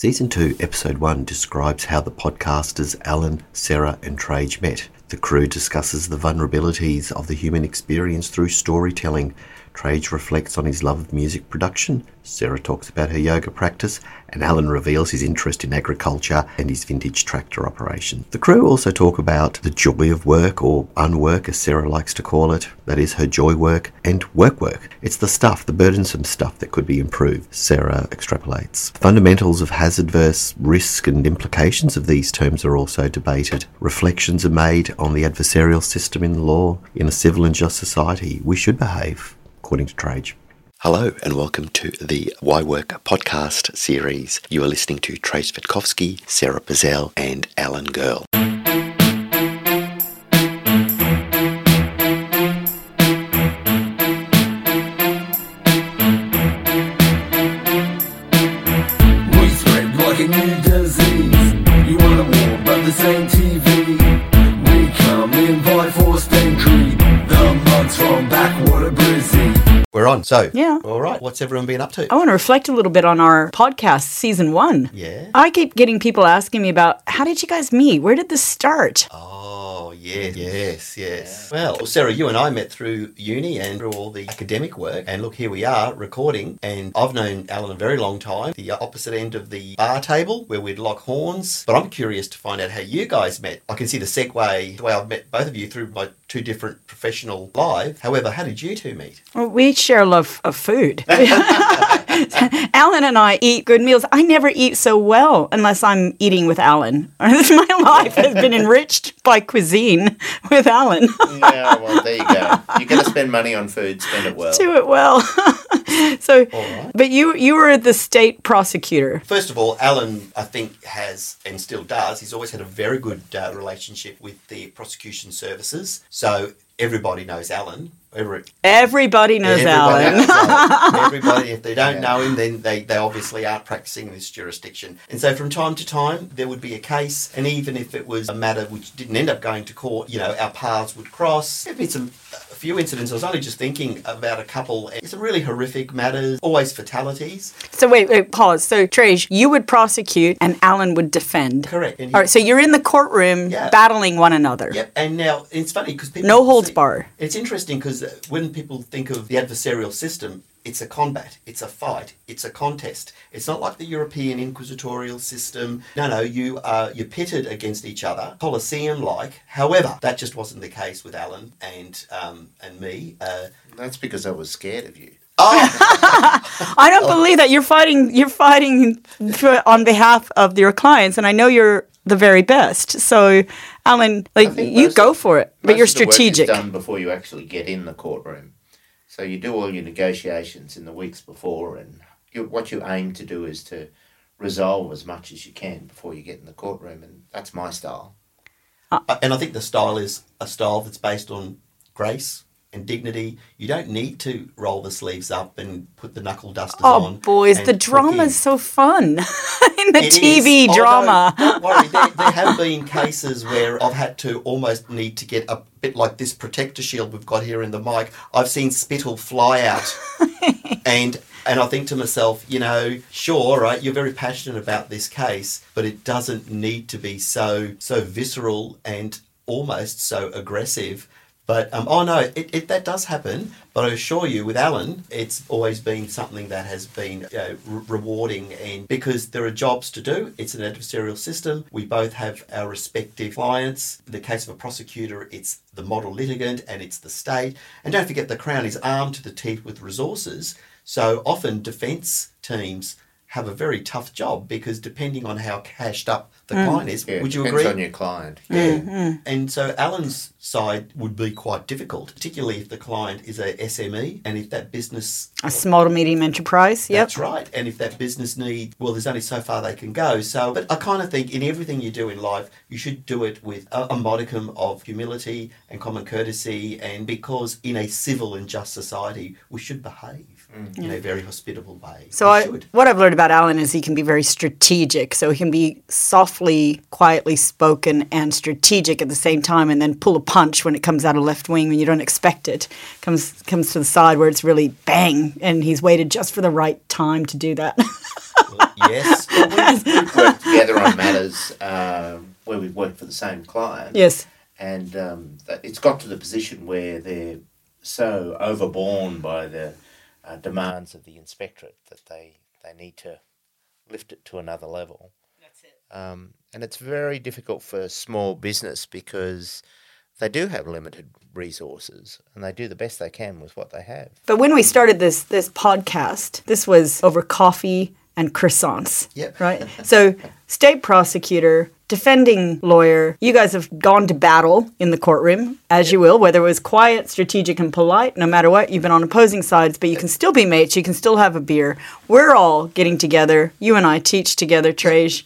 Season 2, Episode 1 describes how the podcasters Alan, Sara, and Trajce met. The crew discusses the vulnerabilities of the human experience through storytelling. Trajce reflects on his love of music production, Sara talks about her yoga practice, and Alan reveals his interest in agriculture and his vintage tractor operation. The crew also talk about the joy of work, or unwork as Sara likes to call it, that is her joy work, and work work. It's the stuff, the burdensome stuff that could be improved, Sara extrapolates. Fundamentals of hazard versus risk and implications of these terms are also debated. Reflections are made on the adversarial system in the law. In a civil and just society, we should behave according to Trajce. Hello and welcome to the Why Work podcast series. You are listening to Trace Vitkovsky, Sara Bazell, and Alan Girl. So, Yeah. All right. What's everyone been up to? I want to reflect a little bit on our podcast, season one. Yeah. I keep getting people asking me about how did you guys meet? Where did this start? Oh, yes, yes, yes. Well, Sara, you and I met through uni and through all the academic work. And look, here we are recording. And I've known Alan a very long time, the opposite end of the bar table where we'd lock horns. But I'm curious to find out how you guys met. I can see the segue, the way I've met both of you through my two different professional lives. However, how did you two meet? Well, we share a love of food. Alan and I eat good meals. I never eat so well unless I'm eating with Alan. My life has been enriched by cuisine with Alan. yeah, well, there you go. You're going to spend money on food, spend it well. Do it well. so, right. but you you were the state prosecutor. First of all, Alan, I think, has and still does. He's always had a very good uh, relationship with the prosecution services. So everybody knows Alan. Every, Everybody knows everybody Alan. knows Alan. Everybody, if they don't know him, then they, they obviously aren't practicing in this jurisdiction. And so from time to time, there would be a case, and even if it was a matter which didn't end up going to court, you know, our paths would cross. There'd been some a few incidents. I was only just thinking about a couple, some really horrific matters, always fatalities. So wait, wait, pause. So Trajce, you would prosecute and Alan would defend. Correct. He- All right, so you're in the courtroom Yeah. battling one another. Yep, and now it's funny because people No holds see- bar. It's interesting because when people think of the adversarial system, it's a combat, it's a fight, it's a contest. It's not like the European inquisitorial system. No, no, you are you're pitted against each other, Colosseum-like. However, that just wasn't the case with Alan and um, and me. Uh, That's because I was scared of you. I don't believe that you're fighting. You're fighting for, on behalf of your clients, and I know you're the very best. So, Alan, like you go of- for it, but you're of the work is strategic. done before you actually get in the courtroom. So you do all your negotiations in the weeks before, and you, what you aim to do is to resolve as much as you can before you get in the courtroom, and that's my style. Uh, uh, and I think the style is a style that's based on grace and dignity. You don't need to roll the sleeves up and put the knuckle dusters Oh, on. Oh, boys, the drama is so fun in the It TV is. Drama. don't worry, there, there have been cases where I've had to almost need to get a bit like this protector shield we've got here in the mic. I've seen spittle fly out, and and I think to myself, you know, sure, right, you're very passionate about this case, but it doesn't need to be so so visceral and almost so aggressive. But um, oh no, it, it that does happen. But I assure you, with Alan, it's always been something that has been know, re- rewarding, and because there are jobs to do, it's an adversarial system. We both have our respective clients. In the case of a prosecutor, it's the model litigant and it's the state. And don't forget, the Crown is armed to the teeth with resources. So often, defence teams have a very tough job because depending on how cashed up the mm. client is, Yeah, would you depends agree? on your client. Mm, yeah. Mm. And so Alan's side would be quite difficult, particularly if the client is a SME and if that business A small to medium enterprise. Yep. that's right. And if that business need well, there's only so far they can go. So but I kind of think in everything you do in life, you should do it with a, a modicum of humility and common courtesy and because in a civil and just society we should behave in a very hospitable way. So I, what I've learned about Alan is he can be very strategic. So he can be softly, quietly spoken and strategic at the same time, and then pull a punch when it comes out of left wing when you don't expect it. Comes comes to the side where it's really bang, and he's waited just for the right time to do that. yes. Well, we- worked together on matters um, where we've worked for the same client. Yes. and um, it's got to the position where they're so overborne by the uh, demands of the inspectorate that they they need to lift it to another level. That's it. Um, and it's very difficult for small business because they do have limited resources and they do the best they can with what they have. But when we started this this podcast, this was over coffee and croissants. Yep. Right? So, state prosecutor, defending lawyer, you guys have gone to battle in the courtroom, as you will, whether it was quiet, strategic, and polite, no matter what. You've been on opposing sides, but you can still be mates, you can still have a beer. We're all getting together. You and I teach together, Trej,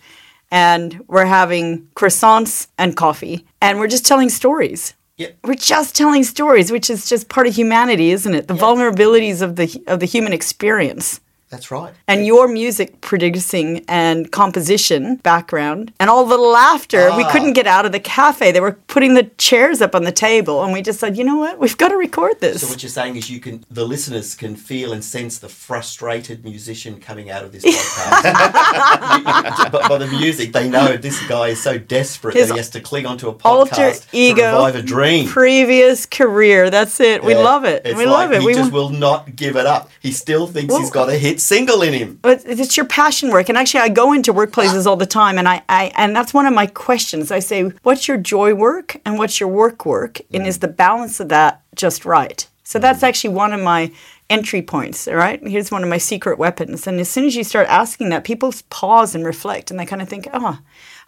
and we're having croissants and coffee, and we're just telling stories. Yep. We're just telling stories, which is just part of humanity, isn't it? The vulnerabilities of the of the human experience. That's right. And your music producing and composition background and all the laughter. We Ah. couldn't get out of the cafe. They were putting the chairs up on the table and we just said, you know what? We've got to record this. So what you're saying is you can, the listeners can feel and sense the frustrated musician coming out of this podcast. But by the music, they know this guy is so desperate His that he has to cling onto a Alter podcast ego. to revive a dream. Previous career. That's it. We love it. It's we like love it. He we just will not give it up. He still thinks Well- he's got a hit single in him. But it's your passion work, and actually, I go into workplaces all the time, and I, I and that's one of my questions. I say, "What's your joy work, and what's your work work, and is the balance of that just right?" So that's mm-hmm. actually one of my entry points. All right, here's one of my secret weapons. And as soon as you start asking that, people pause and reflect, and they kind of think, "Oh."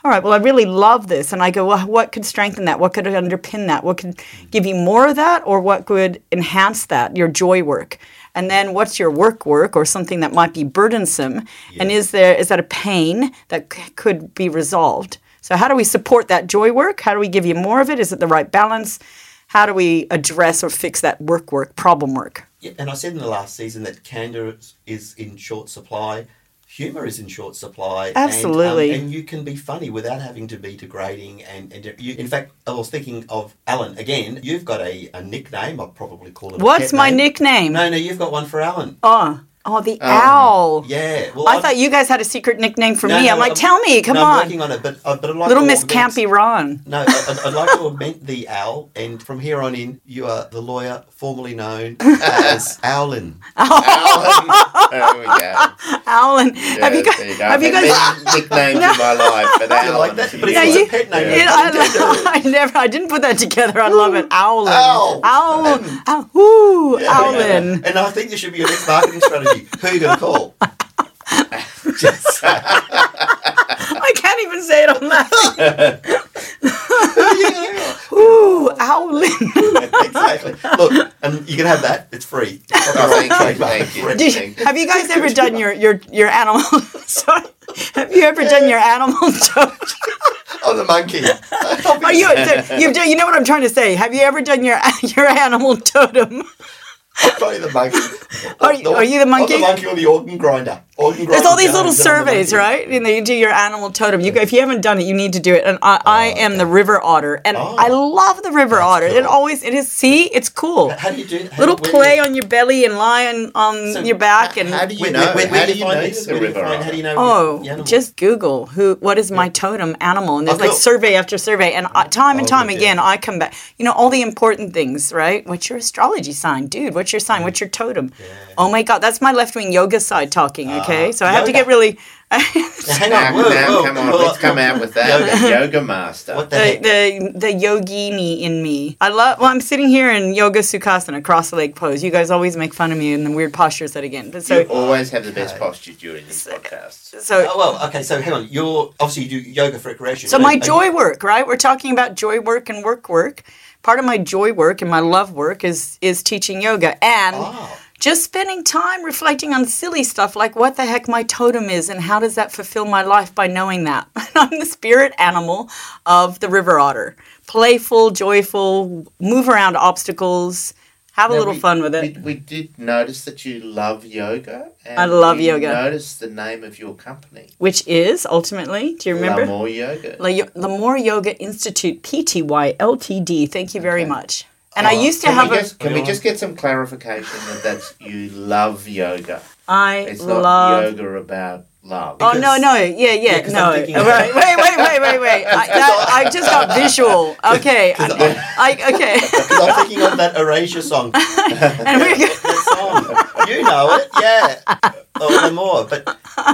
All right, well, I really love this. And I go, well, what could strengthen that? What could underpin that? What could give you more of that? Or what could enhance that, your joy work? And then what's your work work or something that might be burdensome? And is there is that a pain that c- could be resolved? So how do we support that joy work? How do we give you more of it? Is it the right balance? How do we address or fix that work work, problem work? Yeah, and I said in the last season that candor is in short supply, humor is in short supply. and, um, Absolutely. And, you can be funny without having to be degrading. And, and you, in fact, I was thinking of Alan again. You've got a, a nickname. I'll probably call it. What's my name. nickname? No, no, you've got one for Alan. Oh, oh, the owl. Yeah. Well, I I've- thought you guys had a secret nickname for no, me. no, I'm like, I'm- tell me, come no, I'm on. working on it, but, uh, but I'd like Little to Miss augment- Campy Ron. No, I'd, I'd like to augment the owl, and from here on in, you are the lawyer formerly known as Owlin. Alan, there we go. Alan. have you Yeah, guys? there you go. Have you I've guys? had many nicknames in my life, but You Alan like that? is But Yeah, you- a pet name. It, I, I never. I didn't put that together. I love it. Owlin. Owl. Owl. Owl. Ooh, Owlin. And I think there should be a next marketing strategy. Who are you going to call? Just, I can't even say it. on that. who you going to call? Ooh, Owlin. exactly. Look, and you can have that. It's free. Oh, thank you, thank you. Did- you. have you guys ever done your your your animal? Sorry. Have you ever done your animal totem? Oh, the monkey. Are you? You do. You know what I'm trying to say? Have you ever done your your animal totem? Probably the monkey. Are you- are you the Or monkey? the monkey or the organ grinder. Organ There's all these little then I'm the surveys, monkey. right? And you do your animal totem. You go, if you haven't done it, you need to do it. And I, oh, I am the river otter, and Oh. I love the river otter. It always it is. See, it's cool. How do you do how Little do- where- play on your belly and lie on, on So, your back and. How do you Where, know? where, where, how where do do you you find know this? it's a Where do you river find, how do you know Oh, the just Google who. What is my totem animal? And oh, there's Oh, like survey after survey, and I, time and Oh, time again. I come back. You know all the important things, right? What's your astrology sign, dude? What's your sign? What's your totem? Oh my God, that's my left wing yoga side talking. Okay, Ah, so I have to get really. Now, hang Now, on. Whoa, now, whoa, come on, whoa, let's come out with that. Yoga. Yoga master. What the the, heck? the the yogini in me. I love. Well, I'm sitting here in yoga sukhasana, cross the leg pose. You guys always make fun of me in the weird postures that again. But so you always have the best posture during these podcasts. so Oh, well, okay, so hang on. You're obviously you do yoga for recreation. so and- my and- joy work, right? We're talking about joy work and work work. Part of my joy work and my love work is is teaching yoga and. Oh. Just spending time reflecting on silly stuff like what the heck my totem is and how does that fulfill my life by knowing that. I'm the spirit animal of the river otter. Playful, joyful, move around obstacles, have a little we- fun with it. We, we did notice that you love yoga. And I love yoga. Noticed the name of your company. which is ultimately, do you remember? More yoga. La- Yo- Lamore Yoga Institute, PTY Ltd. Thank you very Okay. much. And I Oh, used to have we a. just, can we just get some clarification that that's you love yoga? I It's love. yoga about love. Oh no, no, yeah, yeah, yeah no. I'm Wait, wait, wait, wait, wait, wait. I, that, I just got visual. Okay, I, I okay, I'm thinking of that Erasure song. and we're that song. You know it, yeah. Oh, no more. But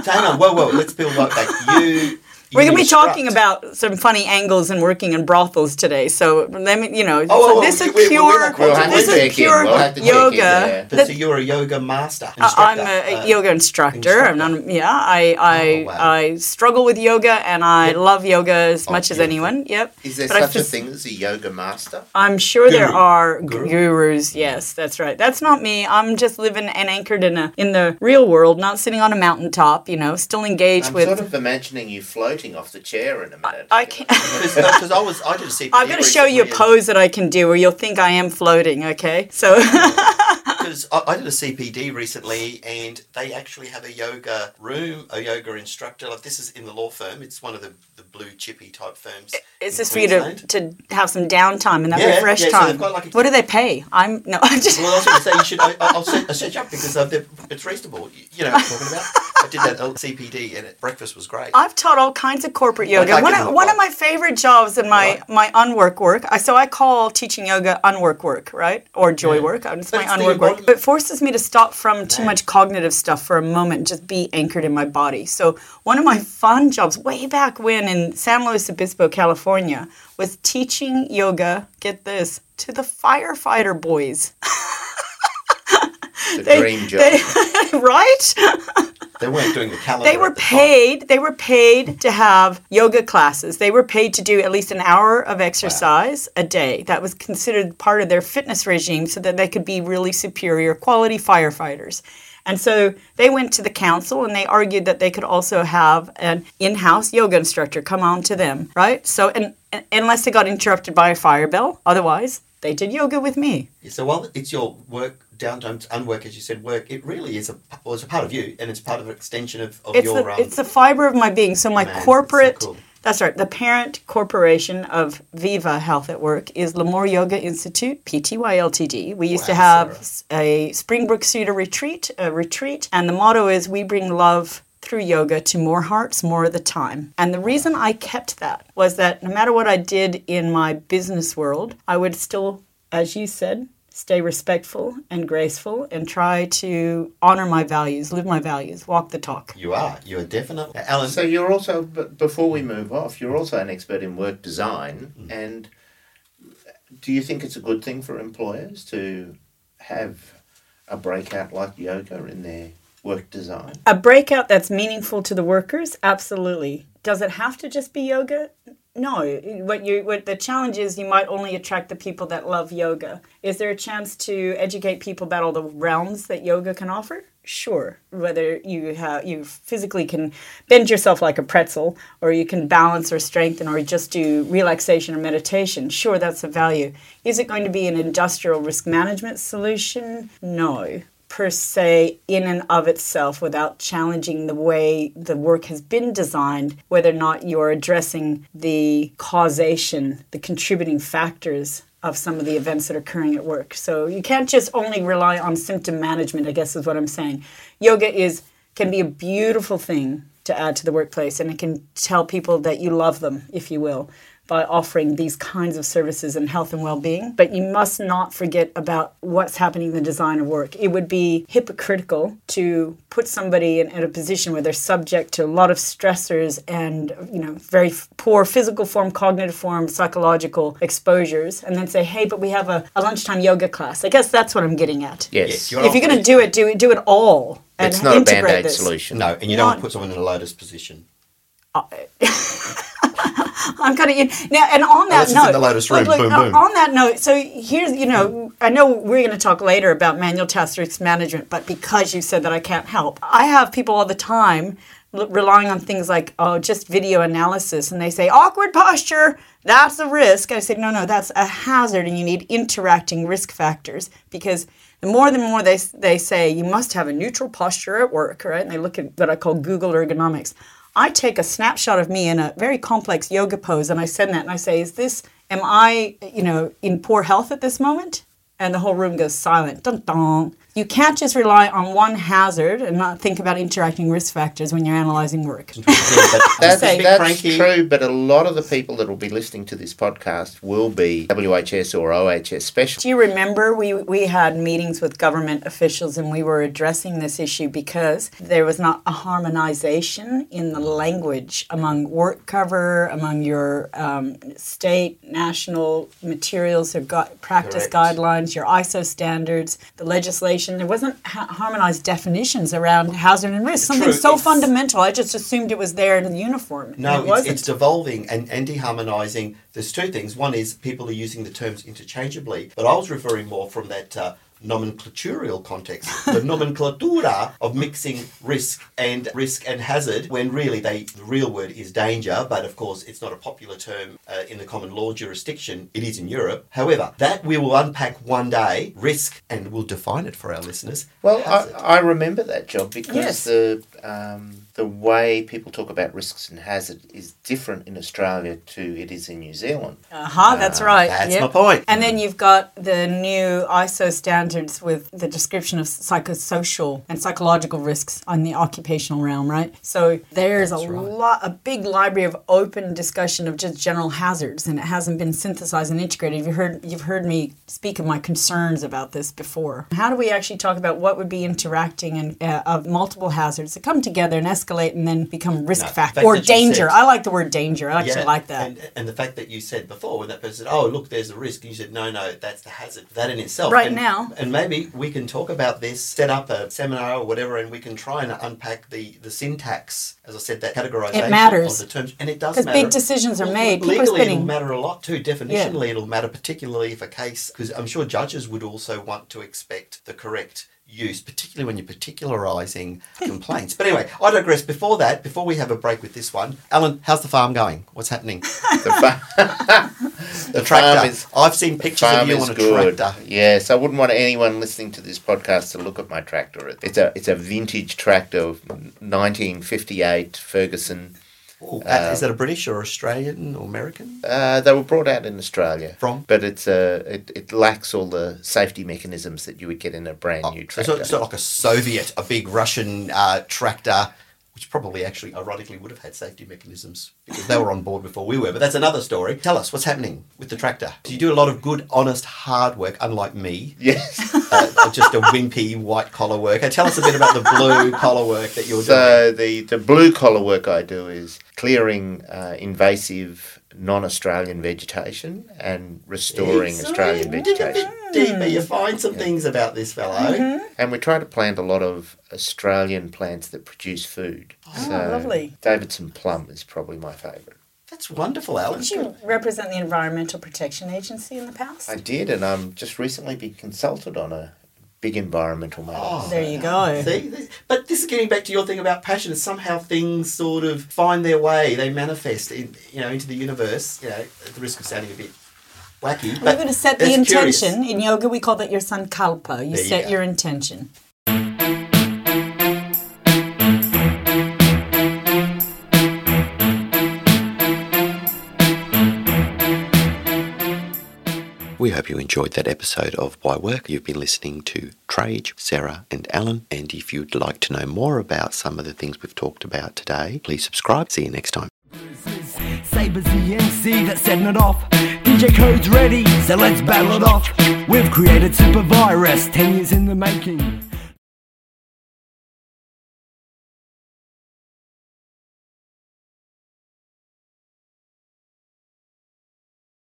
hang on, whoa, whoa, let's build right back. You. We're gonna be talking about some funny angles and working in brothels today. So let me, you know, Oh, oh, so oh, this is we- we- pure. not We'll this is pure We'll have to check in yoga. But so you're a yoga master. Uh, I'm a uh, yoga instructor. I'm not, yeah, I I, Oh, wow. I struggle with yoga and I love yoga as much as anyone. Yep. Is there But I such a thing as a yoga master? I'm sure there are Guru. gurus. Yes, that's right. That's not me. I'm just living and anchored in a in the real world, not sitting on a mountaintop. You know, still engaged I'm with. sort of imagining you floating off the chair in a minute. I can't. Because I was, I did a CPD I'm going to show you a pose that I can do, where you'll think I am floating. Okay, so Because I, I did a CPD recently, and they actually have a yoga room, a yoga instructor. Like this is in the law firm. It's one of the, the blue chippy type firms. it's just for you to, to have some downtime and that Yeah, refresh yeah, time. they've like a- what do they pay? I'm no, I'm just. Well, I was going to say you should. I, I'll set, I'll set you up because it's reasonable. You, know what I'm talking about. I did that at CPD, and it, breakfast was great. I've taught all kinds of corporate yoga. One of, one of my favorite jobs in my, Right. my unwork work, I, so I call teaching yoga unwork work, right? Or joy Yeah. work. It's my unwork work. Embodiment. But it forces me to stop from too much cognitive stuff for a moment and just be anchored in my body. So one of my fun jobs way back when in San Luis Obispo, California, was teaching yoga, get this, to the firefighter boys. It's a dream job. They- right? They weren't doing the calendar. They were the time. paid. They were paid to have yoga classes. They were paid to do at least an hour of exercise a day. That was considered part of their fitness regime, so that they could be really superior quality firefighters. And so they went to the council and they argued that they could also have an in-house yoga instructor come on to them, right? So, and, and unless they got interrupted by a fire bell, otherwise they did yoga with me. So while it's your work downtime, unwork, as you said, work, it really is a well, it's a part of you, and it's part of an extension of, of it's your. the, um, it's the fiber of my being. So my Man, that's so corporate, cool. that's right, the parent corporation of Viva Health at Work is Lemoore Yoga Institute, PTY Ltd. We used to have Sara. a Springbrook Cedar retreat, a retreat, and the motto is we bring love through yoga to more hearts more of the time. And the reason I kept that was that no matter what I did in my business world, I would still, as you said, stay respectful and graceful and try to honor my values, live my values, walk the talk. you are. You are definitely. Alan. So you're also, but before we move off, you're also an expert in work design. Mm-hmm. And do you think it's a good thing for employers to have a breakout like yoga in their work design? A breakout that's meaningful to the workers, absolutely. Does it have to just be yoga? No. What you what the challenge is, you might only attract the people that love yoga. Is there a chance to educate people about all the realms that yoga can offer? Sure. Whether you have you physically can bend yourself like a pretzel, or you can balance or strengthen, or just do relaxation or meditation. Sure, that's a value. Is it going to be an industrial risk management solution? No per se in and of itself without challenging the way the work has been designed, whether or not you're addressing the causation, the contributing factors of some of the events that are occurring at work. So you can't just only rely on symptom management, I guess is what I'm saying. Yoga is can be a beautiful thing to add to the workplace and it can tell people that you love them, if you will by offering these kinds of services in health and well-being but you must not forget about what's happening in the design of work it would be hypocritical to put somebody in, in a position where they're subject to a lot of stressors and you know very f- poor physical form cognitive form psychological exposures and then say hey but we have a, a lunchtime yoga class i guess that's what i'm getting at Yes. Yes, you're if you're going to do it do it do it all and it's not a integrate band aid this. solution. no, and you don't want to put someone in a lotus position. Uh, I'm kind of in now, and on that Unless note, the room, boom, uh, boom. on that note, so here's you know, I know we're going to talk later about manual task risk management, but because you said that I can't help, I have people all the time relying on things like oh, just video analysis, and they say awkward posture, that's a risk. I say no, no, that's a hazard, and you need interacting risk factors because. The more the more they, they say you must have a neutral posture at work, right? And they look at what I call Google ergonomics. I take a snapshot of me in a very complex yoga pose and I send that and I say, Is this, am I, you know, in poor health at this moment? And the whole room goes silent. Dun, dun. You can't just rely on one hazard and not think about interacting risk factors when you're analysing work. but That's, a that's cranky. true, but a lot of the people that will be listening to this podcast will be WHS or OHS specialists. Do you remember we, we had meetings with government officials and we were addressing this issue because there was not a harmonization in the language among work cover, among your um, state, national materials or gu- practice Correct. guidelines, your ISO standards, the legislation. There wasn't ha- harmonized definitions around hazard and risk. Something True, so fundamental. I just assumed it was there in the uniform. No, it it's, it's devolving and, and deharmonising. There's two things. One is people are using the terms interchangeably, but I was referring more from that uh, nomenclaturial context, the nomenclatura of mixing risk and risk and hazard, when really they the real word is danger, but of course it's not a popular term uh, in the common law jurisdiction. It is in Europe. However, that we will unpack one day. Risk, and we'll define it for our listeners. Well. I, I remember that job because Yes. the um, the way people talk about risks and hazard is different in Australia to it is in New Zealand. Aha, that's right. Ah, that's yep. my point. And then you've got the new ISO standards with the description of psychosocial and psychological risks on the occupational realm, right? So there's a lot, a big library of open discussion of just general hazards, and it hasn't been synthesized and integrated. You've heard, you've heard me speak of my concerns about this before. How do we actually talk about what would be interacting and uh, of multiple hazards come together and escalate and then become risk No, factor or danger? said- I like the word danger. I actually like that. And, and the fact that you said before, when that person said, "Oh, look, there's a risk," you said, "No, no, that's the hazard." That in itself, Right and, now. and maybe we can talk about this, set up a seminar or whatever, and we can try and unpack the the syntax, as I said, that categorization matters. of the terms, and it does Because big decisions are made. Legally, it'll matter a lot too. Definitionally, it'll matter particularly if a case, because I'm sure judges would also want to expect the correct use, particularly when you're particularising complaints. But anyway, I digress. Before that, before we have a break with this one, Alan, how's the farm going? What's happening? The, fa- the Tractor. farm is I've seen pictures of you on a good. tractor. Yes, I wouldn't want anyone listening to this podcast to look at my tractor. It's a it's a vintage tractor, 1958 Ferguson. Ooh, uh, is that a British or Australian or American? Uh, they were brought out in Australia From? but it's uh, it, it lacks all the safety mechanisms that you would get in a brand new tractor. not, it's not like a Soviet, a big Russian uh, tractor, which probably actually, ironically, would have had safety mechanisms because they were on board before we were. But that's another story. Tell us what's happening with the tractor. Do you do a lot of good, honest, hard work, unlike me? yes. uh, just a wimpy white collar worker. Tell us a bit about the blue collar work that you're doing. So the, the blue collar work I do is clearing uh, invasive non-Australian vegetation and restoring Excellent. Australian Dig a bit vegetation. Deeper, you find some things about this fellow. Mm-hmm. And we try to plant a lot of Australian plants that produce food. Oh, lovely. Davidson plum is probably my favourite. That's wonderful, Alan. Did you represent the Environmental Protection Agency in the past? I did, and I'm just recently been consulted on a big environmental matter. Oh, there you go. See, this- but this is getting back to your thing about passion. Is Somehow things sort of find their way. They manifest, in, you know, into the universe. You know, at the risk of sounding a bit wacky. We're but going to set the that's curious. intention. In yoga, we call that your sankalpa. You There you set go. your intention. We hope you enjoyed that episode of Why Work. You've been listening to Trajce, Sara, and Alan. And if you'd like to know more about some of the things we've talked about today, please subscribe. See you next time. Sabers the MC that's setting it off. DJ Code's ready, so let's battle it off. We've created Super Virus, 10 years in the making.